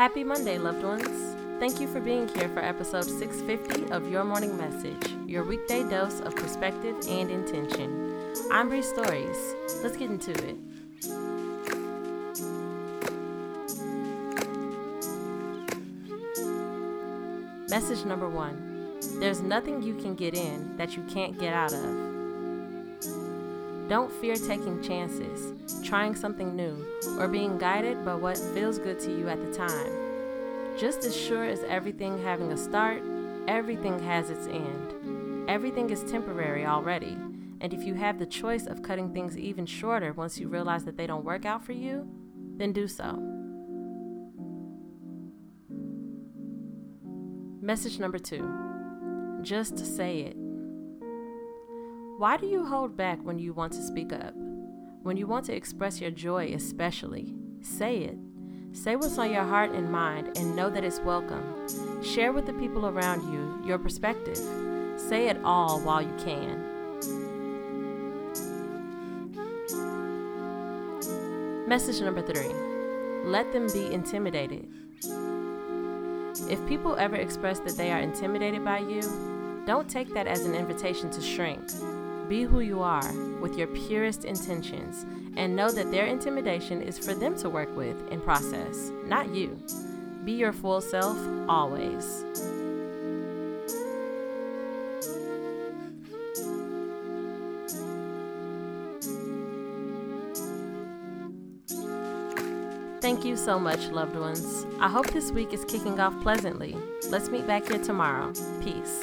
Happy Monday, loved ones. Thank you for being here for episode 650 of Your Morning Message, your weekday dose of perspective and intention. I'm Bree Stories. Let's get into it. Message number one There's nothing you can get in that you can't get out of. Don't fear taking chances, trying something new, or being guided by what feels good to you at the time. Just as sure as everything having a start, everything has its end. Everything is temporary already, and if you have the choice of cutting things even shorter once you realize that they don't work out for you, then do so. Message number two just say it. Why do you hold back when you want to speak up? When you want to express your joy, especially? Say it. Say what's on your heart and mind and know that it's welcome. Share with the people around you your perspective. Say it all while you can. Message number three let them be intimidated. If people ever express that they are intimidated by you, don't take that as an invitation to shrink. Be who you are with your purest intentions and know that their intimidation is for them to work with and process, not you. Be your full self always. Thank you so much, loved ones. I hope this week is kicking off pleasantly. Let's meet back here tomorrow. Peace.